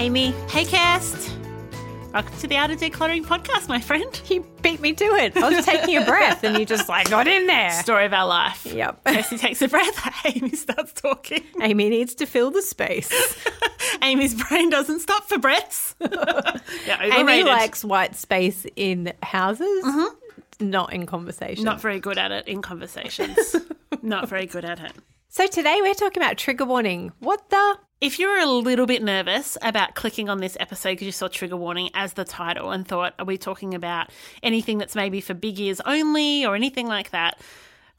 Amy. Hey, Cast. Welcome to the of Decluttering podcast, my friend. You beat me to it. I was taking a breath and you just like got in there. Story of our life. Yep. Kirsty takes a breath. Amy starts talking. Amy needs to fill the space. Amy's brain doesn't stop for breaths. yeah, Amy likes white space in houses, mm-hmm. not in conversation. Not very good at it in conversations. Not very good at it. so today we're talking about trigger warning. What the? If you're a little bit nervous about clicking on this episode because you saw trigger warning as the title and thought, are we talking about anything that's maybe for big ears only or anything like that?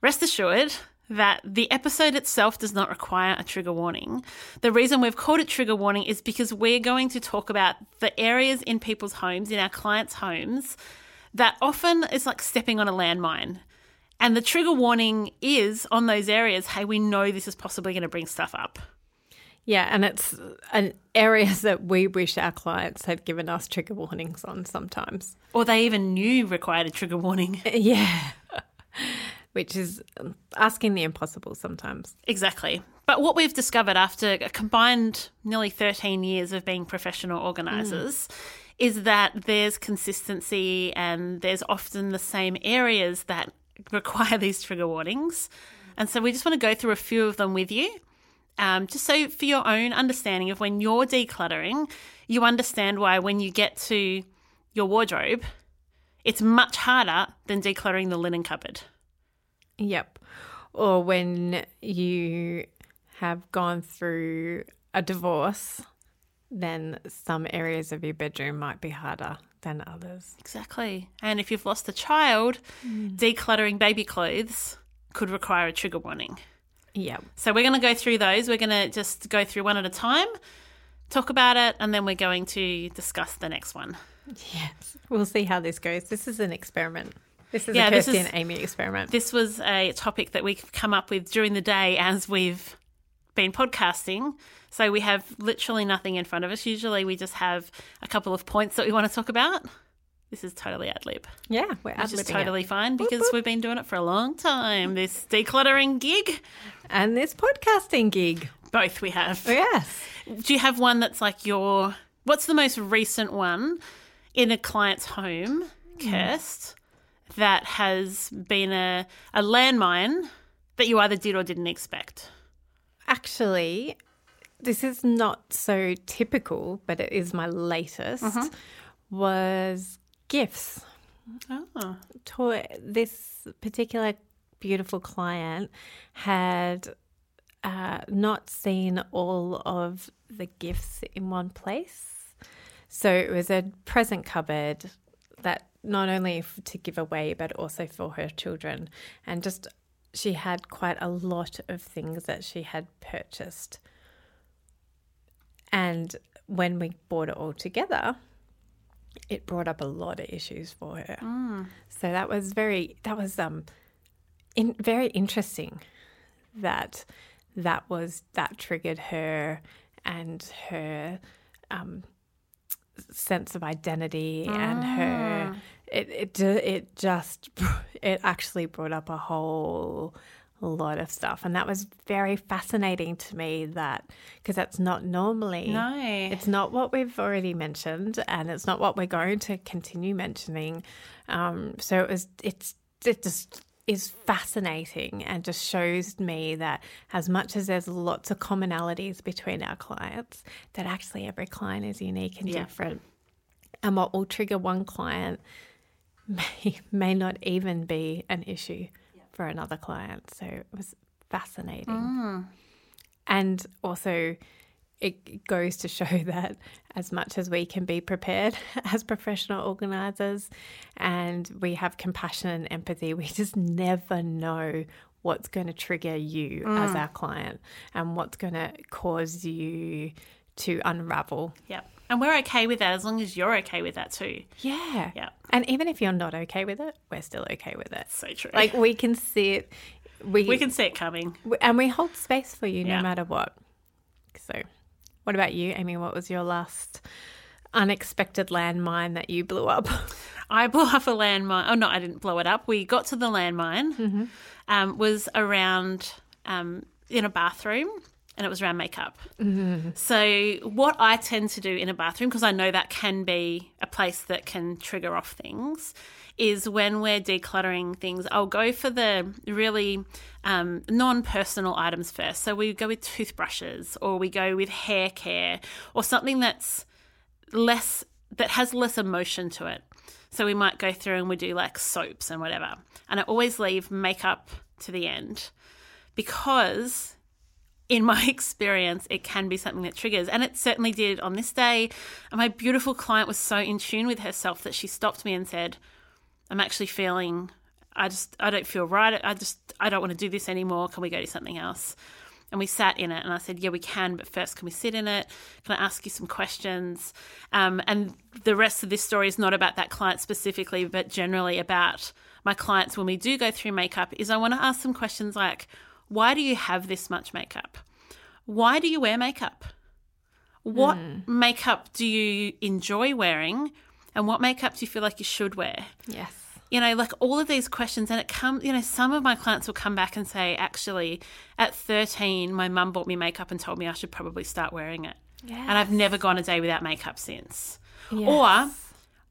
Rest assured that the episode itself does not require a trigger warning. The reason we've called it trigger warning is because we're going to talk about the areas in people's homes, in our clients' homes, that often is like stepping on a landmine. And the trigger warning is on those areas hey, we know this is possibly going to bring stuff up. Yeah, and it's an areas that we wish our clients had given us trigger warnings on sometimes. Or they even knew required a trigger warning. Yeah. Which is um, asking the impossible sometimes. Exactly. But what we've discovered after a combined nearly 13 years of being professional organisers mm. is that there's consistency and there's often the same areas that require these trigger warnings. And so we just want to go through a few of them with you. Um, just so for your own understanding of when you're decluttering, you understand why when you get to your wardrobe, it's much harder than decluttering the linen cupboard. Yep. Or when you have gone through a divorce, then some areas of your bedroom might be harder than others. Exactly. And if you've lost a child, decluttering baby clothes could require a trigger warning. Yep. So we're going to go through those. We're going to just go through one at a time, talk about it, and then we're going to discuss the next one. Yes. We'll see how this goes. This is an experiment. This is Yeah, a Kirsty is- and Amy experiment. This was a topic that we've come up with during the day as we've been podcasting. So we have literally nothing in front of us. Usually we just have a couple of points that we want to talk about. This is totally ad lib, yeah, we're which is ad-libbing it. totally fine because we've been doing it for a long time. This decluttering gig, And this podcasting gig. both we have. Yes. Do you have one that's like your what's the most recent one in a client's home, hmm. Kirst, that has been a, a landmine that you either did or didn't expect? Actually, this is not so typical, but it is my latest. Mm-hmm. Was gifts. Oh. To this particular beautiful client had uh, not seen all of the gifts in one place. So it was a present cupboard that not only to give away, but also for her children. And just she had quite a lot of things that she had purchased. And when we bought it all together, it brought up a lot of issues for her. So that was very that was um in, very interesting that that was that triggered her and her um sense of identity and her it it it just it actually brought up a whole lot of stuff and that was very fascinating to me that because that's not normally No. it's not what we've already mentioned, and it's not what we're going to continue mentioning. Um, so it was, it's, it just is fascinating and just shows me that as much as there's lots of commonalities between our clients, that actually every client is unique and Yeah. different. And what will trigger one client may, may not even be an issue for another client. So it was fascinating. Ah. And also, it goes to show that as much as we can be prepared as professional organisers and we have compassion and empathy, we just never know what's going to trigger you as mm. our client and what's going to cause you to unravel. Yep. And we're okay with that as long as you're okay with that too. Yeah. Yeah. And even if you're not okay with it, we're still okay with it. So true. Like we can see it. We, we can see it coming. and we hold space for you Yeah. no matter what. So, what about you, Amy? What was your last unexpected landmine that you blew up? I blew up a landmine. Oh no, I didn't blow it up. We got to the landmine. Um, was around um, in a bathroom, and it was around makeup. So what I tend to do in a bathroom, because I know that can be a place that can trigger off things, is when we're decluttering things, I'll go for the really um, non-personal items first. So we go with toothbrushes, or we go with hair care, or something that's less that has less emotion to it. So we might go through and we do like soaps and whatever. And I always leave makeup to the end because in my experience, it can be something that triggers. And it certainly did on this day. And my beautiful client was so in tune with herself that she stopped me and said, I'm actually feeling, I just, I don't feel right. I just, I don't want to do this anymore. Can we go to something else? And we sat in it, and I said, Yeah, we can, but first, can we sit in it? Can I ask you some questions? Um, and the rest of this story is not about that client specifically, but generally about my clients when we do go through makeup. Is I want to ask some questions like, Why do you have this much makeup? Why do you wear makeup? What hmm. makeup do you enjoy wearing? And what makeup do you feel like you should wear? yes. you know, like all of these questions, and it comes, you know, some of my clients will come back and say, actually, at 13, my mum bought me makeup and told me I should probably start wearing it. And I've never gone a day without makeup since. Or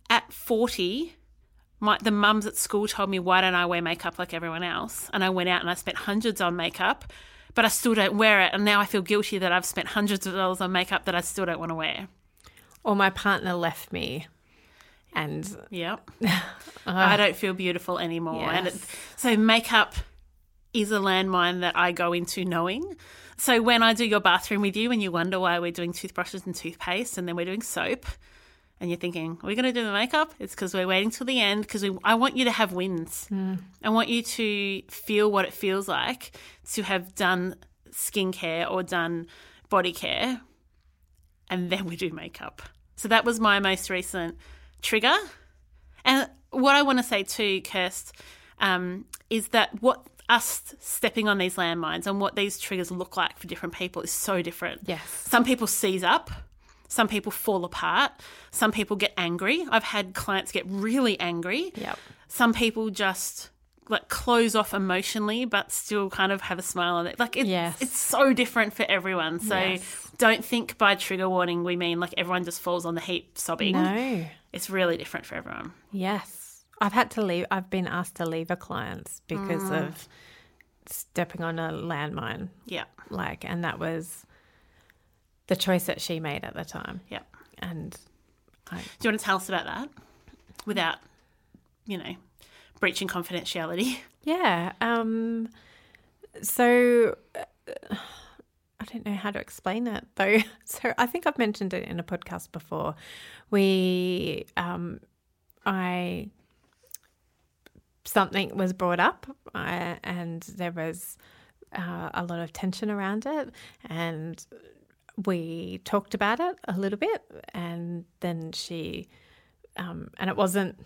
at 40, my, the mums at school told me, why don't I wear makeup like everyone else? And I went out and I spent hundreds on makeup, but I still don't wear it. And now I feel guilty that I've spent hundreds of dollars on makeup that I still don't want to wear. Or my partner left me and Yep. I don't feel beautiful anymore. And it, so makeup is a landmine that I go into knowing. So when I do your bathroom with you and you wonder why we're doing toothbrushes and toothpaste and then we're doing soap and you're thinking, we're we going to do the makeup? It's because we're waiting till the end because I want you to have wins. I want you to feel what it feels like to have done skincare or done body care and then we do makeup. So that was my most recent trigger. And what I want to say too, Kirst, um, is that what us stepping on these landmines and what these triggers look like for different people is so different. Yes. Some people seize up, some people fall apart, some people get angry. I've had clients get really angry. Yep. Some people just like close off emotionally but still kind of have a smile on it. Like it's Yes. it's so different for everyone. So Yes. don't think by trigger warning we mean like everyone just falls on the heap sobbing. No. It's really different for everyone. Yes. I've had to leave. I've been asked to leave a clients because Mm. of stepping on a landmine. Yeah. Like, and that was the choice that she made at the time. Yeah. And I, Do you want to tell us about that without, you know, breaching confidentiality? yeah. Um, so uh, I don't know how to explain it though. So I think I've mentioned it in a podcast before. We, um, I, something was brought up uh, and there was uh, a lot of tension around it and we talked about it a little bit and then she um, and it wasn't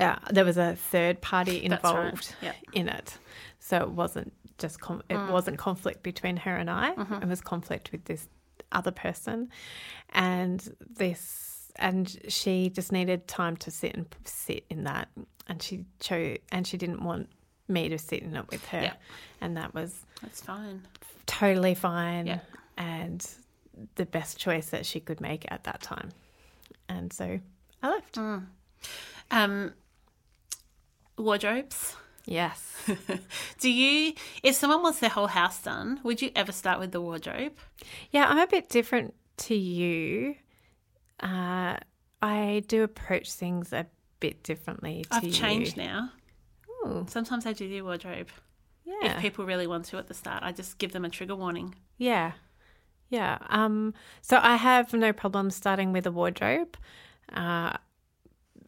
uh, there was a third party That's right. involved Yep. in it so it wasn't just com- it wasn't conflict between her and I it was conflict with this other person and this and she just needed time to sit and sit in that and she chose and she didn't want me to sit in it with her Yeah. and that was That's fine. totally fine Yeah. And the best choice that she could make at that time and so i left Um, wardrobes. Yes. Do you, if someone wants their whole house done, would you ever start with the wardrobe? Yeah, I'm a bit different to you. Uh, I do approach things a bit differently to I've changed you. now. Ooh, Sometimes I do the wardrobe. yeah. If people really want to at the start, I just give them a trigger warning. Yeah. Yeah. Um, so I have no problem starting with a wardrobe. Uh,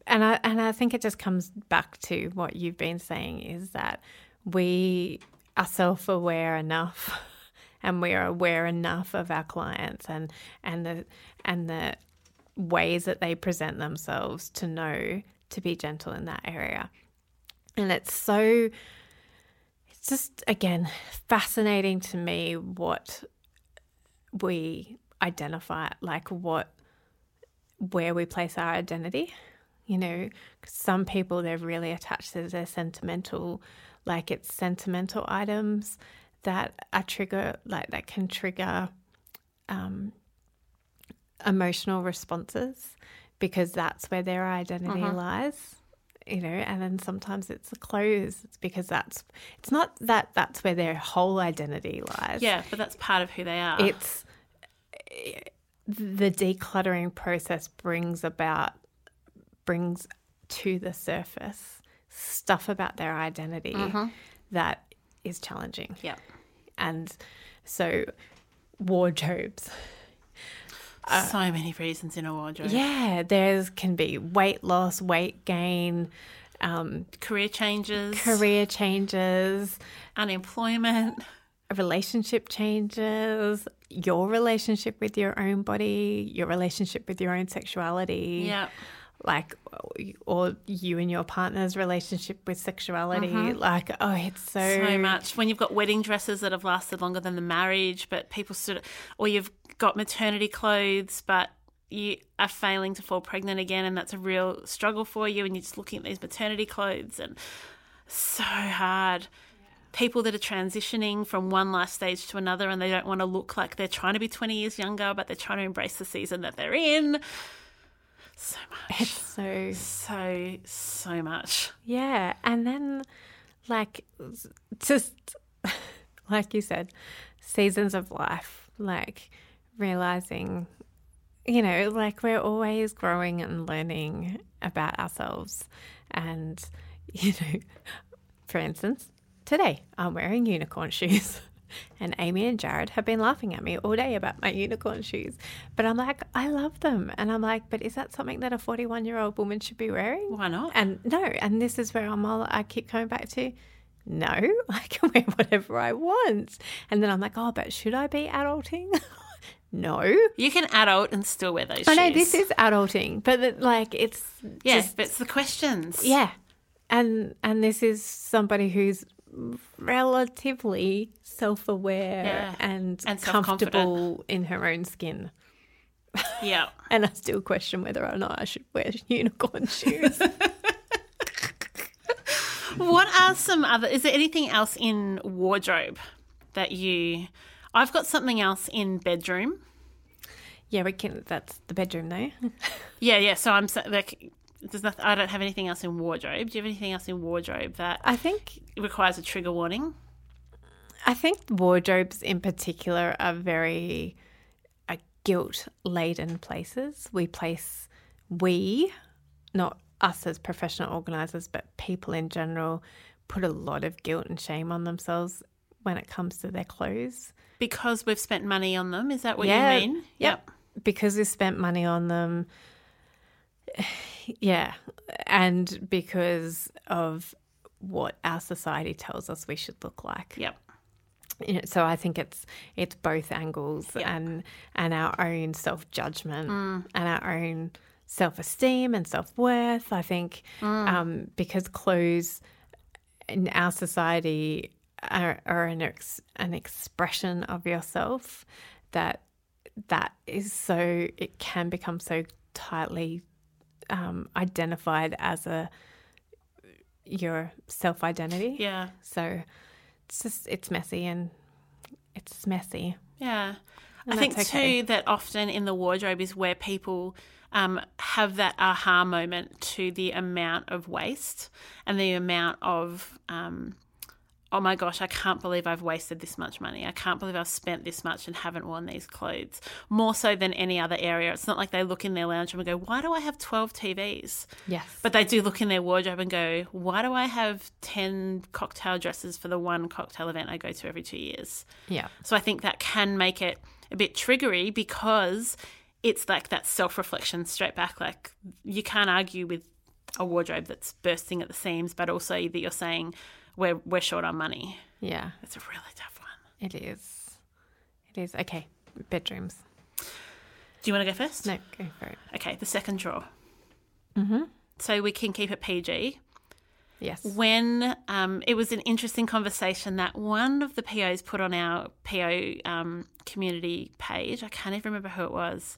and I and I think it just comes back to what you've been saying is that we are self aware enough and we are aware enough of our clients and and the and the ways that they present themselves to know to be gentle in that area. And it's so it's just again fascinating to me what we identify like what where we place our identity. You know some people they're really attached to their sentimental like it's sentimental items that are trigger like that can trigger um, emotional responses because that's where their identity lies you know and then sometimes it's the clothes it's because that's it's not that that's where their whole identity lies. Yeah, but that's part of who they are. it's the decluttering process brings about brings to the surface stuff about their identity that is challenging yeah. and so wardrobes so many reasons in a wardrobe. yeah there's can be weight loss weight gain um, Career changes, career changes unemployment. relationship changes, your relationship with your own body, your relationship with your own sexuality. Yeah. Like, or you and your partner's relationship with sexuality. Uh-huh. Like, oh, it's so. so much. When you've got wedding dresses that have lasted longer than the marriage, but people stood, or you've got maternity clothes, but you are failing to fall pregnant again, and that's a real struggle for you, and you're just looking at these maternity clothes, and so hard. People that are transitioning from one life stage to another, and they don't want to look like they're trying to be 20 years younger, but they're trying to embrace the season that they're in. So much. It's so. So, so much. Yeah. And then, like, just like you said, seasons of life, like realizing, you know, like we're always growing and learning about ourselves. And, you know, for instance, today I'm wearing unicorn shoes. And Amy and Jarred have been laughing at me all day about my unicorn shoes. But I'm like, I love them. And I'm like, but is that something that a 41 year old woman should be wearing? Why not? And no, and this is where I'm all, I keep coming back to, no, I can wear whatever I want. And then I'm like, oh, but should I be adulting? no. You can adult and still wear those I shoes. know this is adulting, but like it's yeah, just, but it's the questions. yeah. And and this is somebody who's relatively self-aware Yeah. and, And comfortable in her own skin. yeah. And I still question whether or not I should wear unicorn shoes. What are some other? Is there anything else in wardrobe that you? I've got something else in bedroom. yeah, we can. That's the bedroom, though. Yeah, yeah. So I'm like, there's nothing. I don't have anything else in wardrobe. Do you have anything else in wardrobe that I think requires a trigger warning? I think wardrobes in particular are very uh, guilt laden places. We place, we, not us as professional organisers, but people in general, put a lot of guilt and shame on themselves when it comes to their clothes. Because we've spent money on them. Is that what Yeah, you mean? Yep. Because we've spent money on them. Yeah. And because of what our society tells us we should look like. Yep. you know, so I think it's it's both angles Yeah. and and our own self judgment and our own self esteem and self worth. I think um, because clothes in our society are, are an ex, an expression of yourself that that is so it can become so tightly um, identified as a your self identity. Yeah. So it's just it's messy and it's messy. Yeah. I think okay. too that often in the wardrobe is where people um, have that aha moment to the amount of waste and the amount of um, oh my gosh, I can't believe I've wasted this much money. I can't believe I've spent this much and haven't worn these clothes. More so than any other area. It's not like they look in their lounge room and go, why do I have 12 TVs? Yes. But they do look in their wardrobe and go, why do I have 10 cocktail dresses for the one cocktail event I go to every two years? Yeah. So I think that can make it a bit triggery because it's like that self reflection straight back. Like you can't argue with a wardrobe that's bursting at the seams, but also that you're saying, we're we're short on money. Yeah, it's a really tough one. It is. It is. Okay, bedrooms. Do you want to go first? No, go for it. Okay, the second drawer. Mm-hmm. So we can keep it PG. Yes. When um, it was an interesting conversation that one of the POs put on our PO um, community page. I can't even remember who it was.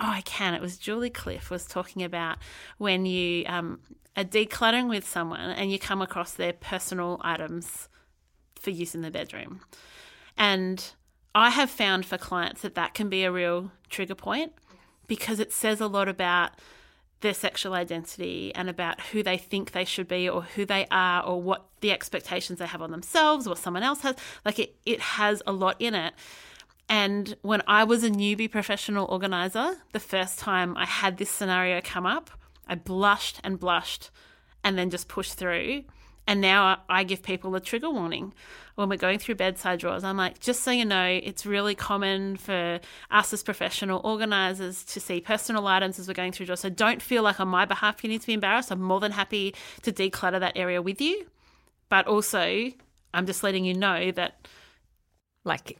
Oh, I can. It was Julie Cliff was talking about when you um, are decluttering with someone and you come across their personal items for use in the bedroom. And I have found for clients that that can be a real trigger point because it says a lot about their sexual identity and about who they think they should be or who they are or what the expectations they have on themselves or someone else has. Like it, it has a lot in it. And when I was a newbie professional organizer, the first time I had this scenario come up, I blushed and blushed and then just pushed through. And now I give people a trigger warning when we're going through bedside drawers. I'm like, just so you know, it's really common for us as professional organisers to see personal items as we're going through drawers. So don't feel like on my behalf you need to be embarrassed. I'm more than happy to declutter that area with you. But also, I'm just letting you know that. Like,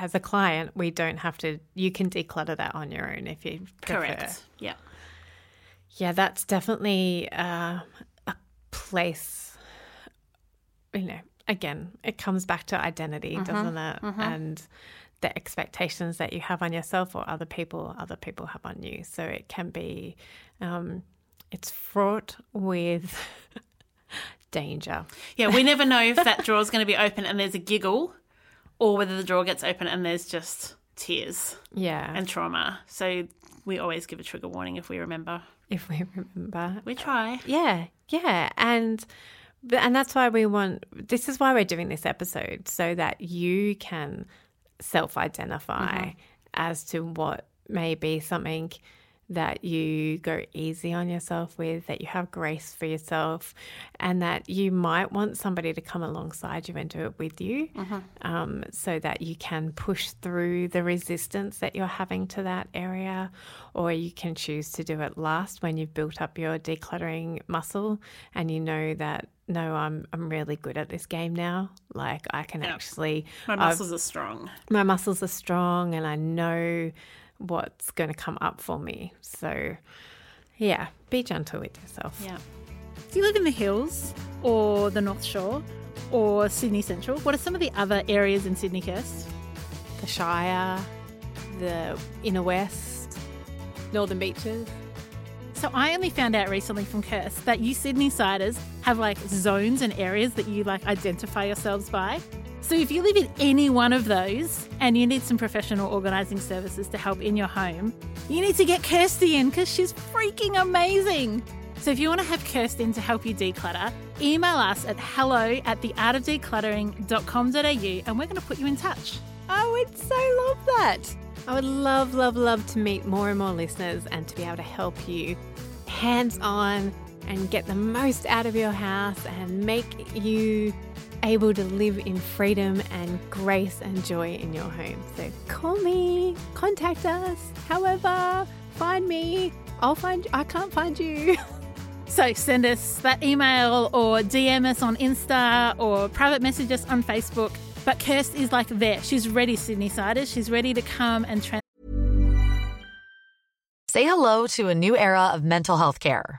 as a client, we don't have to, you can declutter that on your own if you prefer. Correct. Yeah. Yeah, that's definitely uh, a place, you know, again, it comes back to identity, mm-hmm, doesn't it? Mm-hmm. And the expectations that you have on yourself or other people, other people have on you. So it can be, um, it's fraught with danger. Yeah, we never know if that drawer is going to be open and there's a giggle or whether the drawer gets open and there's just tears. Yeah. And trauma. So we always give a trigger warning if we remember if we remember. We try. Yeah, yeah, and and that's why we want. This is why we're doing this episode so that you can self-identify mm-hmm. as to what may be something that you go easy on yourself with, that you have grace for yourself, and that you might want somebody to come alongside you and do it with you mm-hmm. um, so that you can push through the resistance that you're having to that area, or you can choose to do it last when you've built up your decluttering muscle and you know that no, I'm I'm really good at this game now. Like I can actually my muscles I've, are strong. My muscles are strong and I know what's going to come up for me. So, yeah, be gentle with yourself. Yeah. Do you live in the hills or the North Shore or Sydney Central? What are some of the other areas in Sydney, Kirst? The Shire, the Inner West, Northern Beaches. So I only found out recently from Kirst that you Sydney siders have like zones and areas that you like identify yourselves by. So if you live in any one of those and you need some professional organising services to help in your home, you need to get Kirsty in because she's freaking amazing. So if you want to have Kirsten to help you declutter, email us at hello at theartofdecluttering.com.au and we're going to put you in touch. Oh, I would so love that. I would love, love, love to meet more and more listeners and to be able to help you hands on and get the most out of your house and make you able to live in freedom and grace and joy in your home. So call me, contact us, however, find me. I'll find you. I can't find you. So send us that email or DM us on Insta or private message us on Facebook. But Kirst is like there. She's ready, Sydney Siders. She's ready to come and trans- Say hello to a new era of mental health care.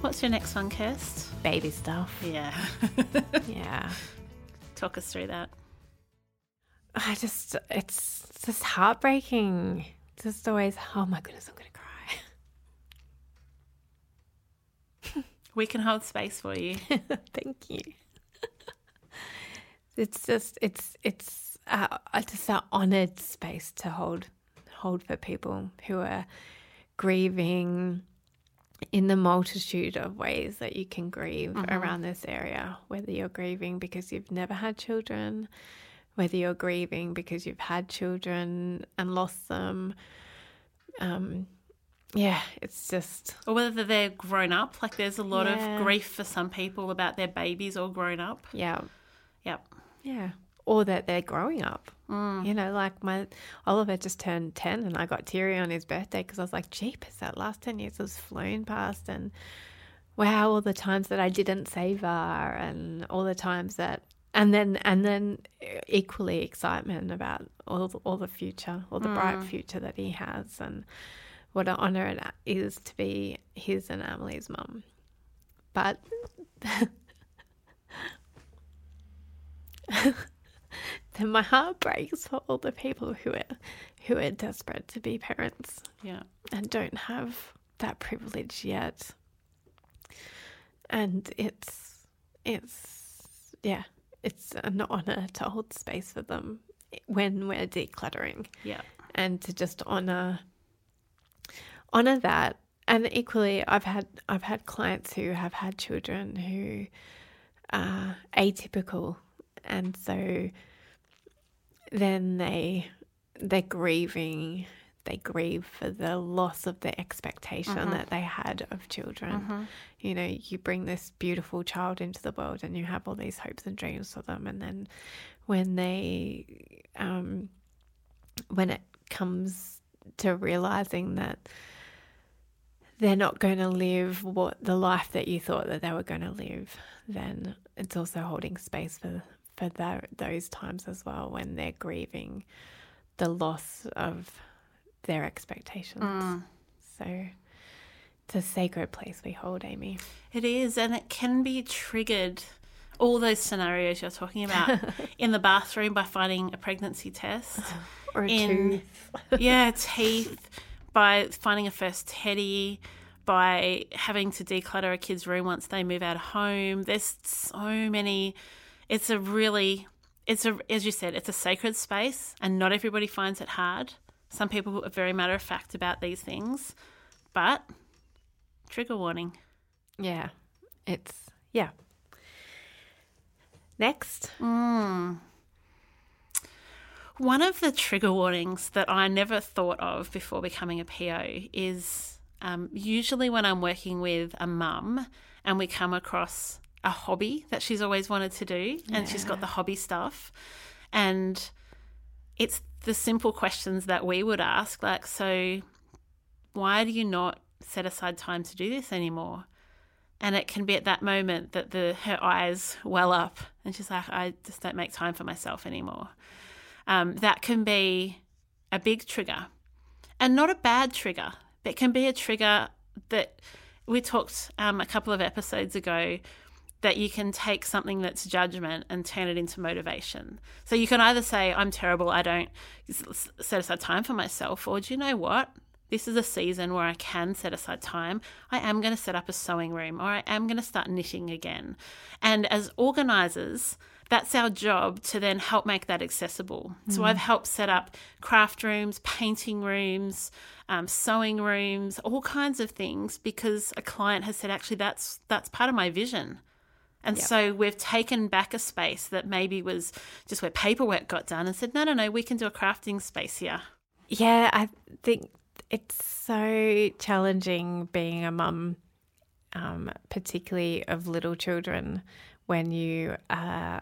What's your next one, Kirst? Baby stuff. Yeah. Yeah. Talk us through that. I just, it's just heartbreaking. Just always, oh my goodness, I'm going to cry. We can hold space for you. Thank you. it's just, it's, it's uh, just an honoured space to hold, hold for people who are grieving in the multitude of ways that you can grieve around this area, whether you're grieving because you've never had children, whether you're grieving because you've had children and lost them. Um, yeah, it's just or whether they're grown up. Like there's a lot Yeah. of grief for some people about their babies all grown up. yeah, Yep. yeah, or that they're growing up. Mm. You know, like my Oliver just turned ten, and I got teary on his birthday because I was like, "Jeepers, that last ten years has flown past," and wow, all the times that I didn't save her, and all the times that, and then and then equally excitement about all the, all the future, all the bright mm. future that he has, and what an honor it is to be his and Emily's mum. But then my heart breaks for all the people who are who are desperate to be parents Yeah. and don't have that privilege yet. And it's it's yeah, it's an honor to hold space for them when we're decluttering Yeah. and to just honor honor that and equally i've had i've had clients who have had children who are atypical and so then they they're grieving they grieve for the loss of the expectation that they had of children. You know you bring this beautiful child into the world and you have all these hopes and dreams for them and then when they um when it comes to realizing that they're not going to live what the life that you thought that they were going to live, then it's also holding space for for that, those times as well when they're grieving the loss of their expectations. Mm. So it's a sacred place we hold, Amy. It is, and it can be triggered. All those scenarios you're talking about in the bathroom by finding a pregnancy test, Or a in tooth. yeah teeth, by finding a first teddy, by having to declutter a kid's room once they move out of home. There's so many. It's a really, it's a as you said, it's a sacred space, and not everybody finds it hard. Some people are very matter of fact about these things, but trigger warning. Yeah. It's yeah. Next. One of the trigger warnings that I never thought of before becoming a PO is um, usually when I'm working with a mum and we come across a hobby that she's always wanted to do and she's got the hobby stuff. And it's the simple questions that we would ask like, so why do you not set aside time to do this anymore? And it can be at that moment that the her eyes well up and she's like, I just don't make time for myself anymore um, that can be a big trigger and not a bad trigger, but can be a trigger that we talked um, a couple of episodes ago that you can take something that's judgment and turn it into motivation. So you can either say, I'm terrible, I don't set aside time for myself, or do you know what? This is a season where I can set aside time. I am going to set up a sewing room or I am going to start knitting again. And as organizers, that's our job to then help make that accessible. So I've helped set up craft rooms, painting rooms, um, sewing rooms, all kinds of things because a client has said, actually, that's that's part of my vision, And so we've taken back a space that maybe was just where paperwork got done and said, no, no, no, we can do a crafting space here. Yeah, I think it's so challenging being a mum, um, particularly of little children, when you uh,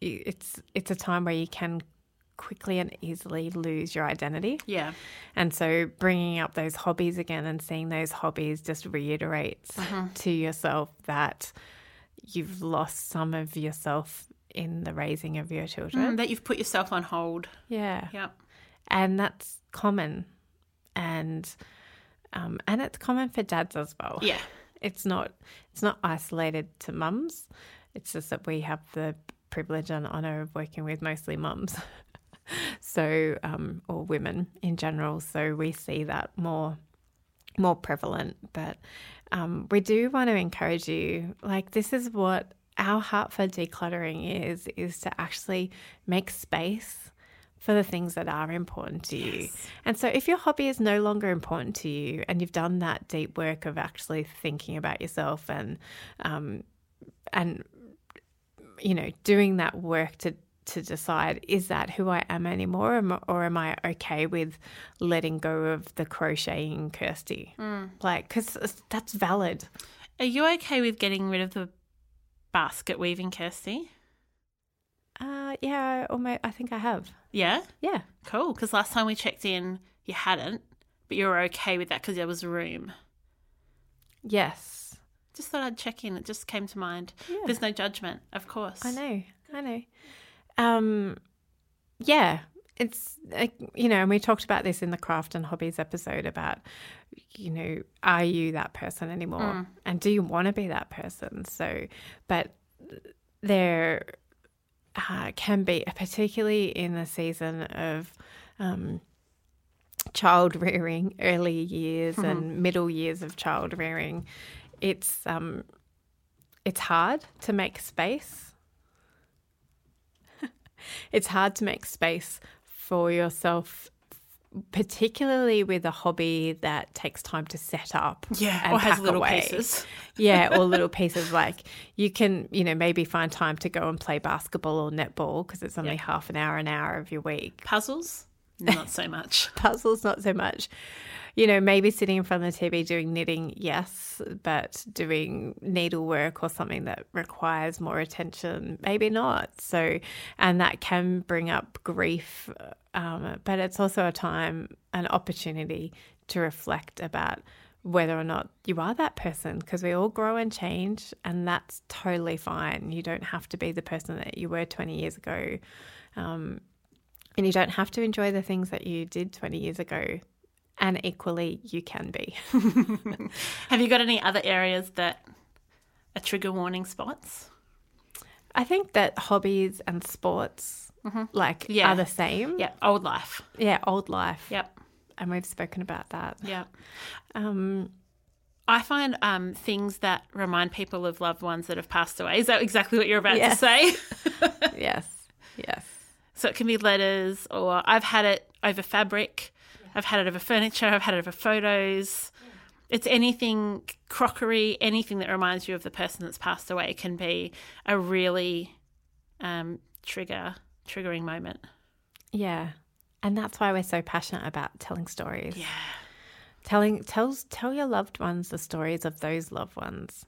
you- it's it's a time where you can quickly and easily lose your identity. Yeah. And so bringing up those hobbies again and seeing those hobbies just reiterates to yourself that you've lost some of yourself in the raising of your children. That you've put yourself on hold. Yeah. Yeah. And that's common. And um, and it's common for dads as well. Yeah. It's not it's not isolated to mums. It's just that we have the privilege and honour of working with mostly mums. so um, or women in general. So we see that more more prevalent. But um, we do want to encourage you. Like this is what our heart for decluttering is: is to actually make space for the things that are important to you. And so if your hobby is no longer important to you, and you've done that deep work of actually thinking about yourself and um, and you know doing that work to to decide is that who I am anymore, or am, I okay with letting go of the crocheting, Kirsty? Like, because that's valid. Are you okay with getting rid of the basket weaving, Kirsty? Uh, yeah, may, I think I have. Yeah. Yeah, Cool. Because last time we checked in, you hadn't, but you were okay with that because there was room. yes, Just thought I'd check in. It just came to mind. There's no judgment, of course. I know, I know. Um, yeah, it's like, you know, and we talked about this in the craft and hobbies episode about, you know, are you that person anymore, and do you want to be that person? So, but there uh, can be, particularly in the season of. Um, child rearing, early years and middle years of child rearing, it's um, it's hard to make space. It's hard to make space for yourself, particularly with a hobby that takes time to set up. Yeah. and or has little away. pieces. Yeah, or little pieces like you can, you know, maybe find time to go and play basketball or netball because it's only half an hour, an hour of your week Puzzles? Not so much. puzzles not so much you know maybe sitting in front of the tv doing knitting yes but doing needlework or something that requires more attention maybe not so and that can bring up grief um, but it's also a time an opportunity to reflect about whether or not you are that person because we all grow and change and that's totally fine you don't have to be the person that you were 20 years ago um, and you don't have to enjoy the things that you did 20 years ago. And equally, you can be. Have you got any other areas that are trigger warning spots? I think that hobbies and sports, like, Yeah. are the same. Yeah. Old life. Yeah, old life. Yep. And we've spoken about that. Yep. Um, I find um, things that remind people of loved ones that have passed away. Is that exactly what you're about Yes. to say? yes, yes. So it can be letters, or I've had it over fabric, I've had it over furniture, I've had it over photos. It's anything, crockery, anything that reminds you of the person that's passed away can be a really um, trigger, triggering moment. Yeah. And that's why we're so passionate about telling stories. Yeah. telling tells tell your loved ones the stories of those loved ones.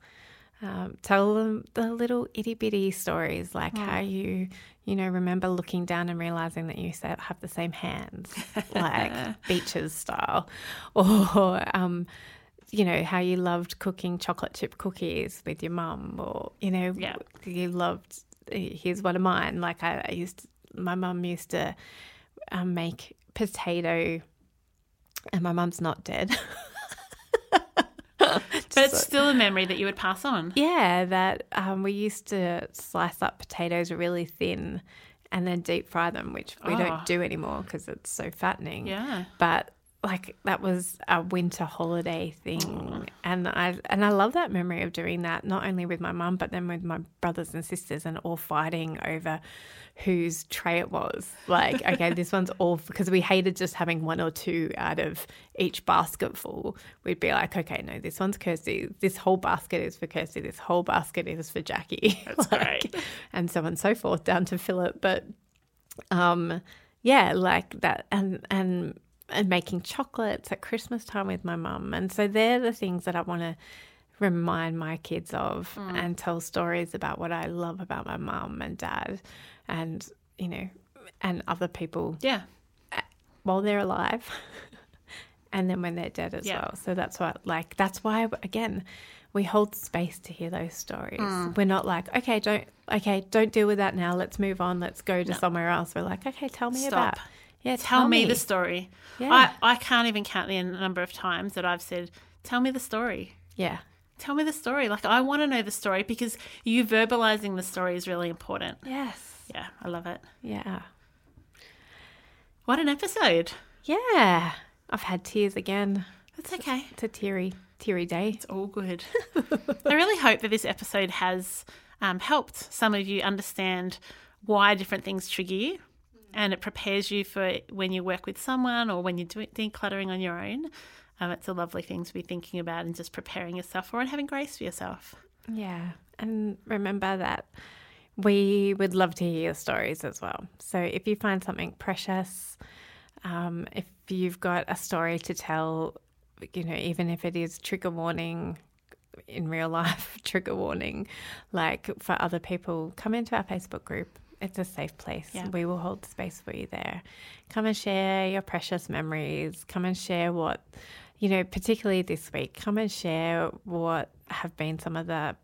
Um, tell them the little itty bitty stories, like how you, you know, remember looking down and realizing that you have the same hands, like beaches style, or um, you know how you loved cooking chocolate chip cookies with your mum, or you know, Yeah. you loved. Here's one of mine. Like I, I used, to, my mum used to um, make potato and my mum's not dead. But it's still a memory that you would pass on. yeah, that um, we used to slice up potatoes really thin and then deep fry them, which we Oh. don't do anymore because it's so fattening. Yeah. But like that was a winter holiday thing. And I and I love that memory of doing that not only with my mum but then with my brothers and sisters and all fighting over whose tray it was. Like okay this one's all because we hated just having one or two out of each basket full. We'd be like okay no this one's Kirsty. This whole basket is for Kirsty. This whole basket is for Jackie. That's Like, great. and so on and so forth down to Philip. But um yeah like that and and and making chocolates at christmas time with my mum. And so they're the things that i want to remind my kids of mm. and tell stories about what i love about my mum and dad and you know and other people Yeah. while they're alive and then when they're dead as Yeah. well. So that's what like that's why again we hold space to hear those stories. Mm. We're not like okay don't okay don't deal with that now. Let's move on. Let's go to somewhere else. We're like okay tell me Stop. about yeah Tell, me the story. Yeah. I, I can't even count the number of times that I've said, Tell me the story. yeah Tell me the story. Like, I want to know the story because you verbalizing the story is really important. yes Yeah, I love it. yeah What an episode. yeah i've had tears again That's okay. it's a teary teary day It's all good. I really hope that this episode has um, helped some of you understand why different things trigger you and it prepares you for when you work with someone or when you're doing decluttering on your own. Um, it's a lovely thing to be thinking about and just preparing yourself for and having grace for yourself. Yeah. And remember that we would love to hear your stories as well. So if you find something precious, um, if you've got a story to tell, you know, even if it is trigger warning in real life, trigger warning, like for other people, come into our Facebook group. It's a safe place. Yeah. We will hold space for you there. Come and share your precious memories. Come and share what, you know, particularly this week, come and share what have been some of the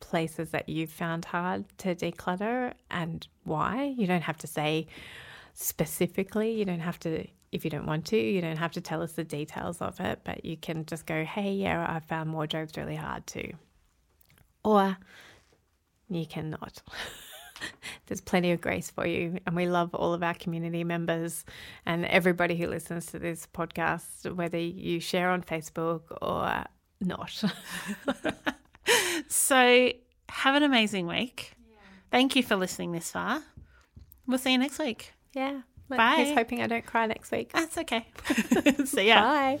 places that you've found hard to declutter and why. You don't have to say specifically, you don't have to, if you don't want to, you don't have to tell us the details of it, but you can just go, hey, yeah, I found wardrobes really hard too. Or you cannot. There's plenty of grace for you. And we love all of our community members and everybody who listens to this podcast, whether you share on Facebook or not. So, have an amazing week. Thank you for listening this far. We'll see you next week. yeah. Bye. Here's hoping I don't cry next week. That's okay. see ya. Bye.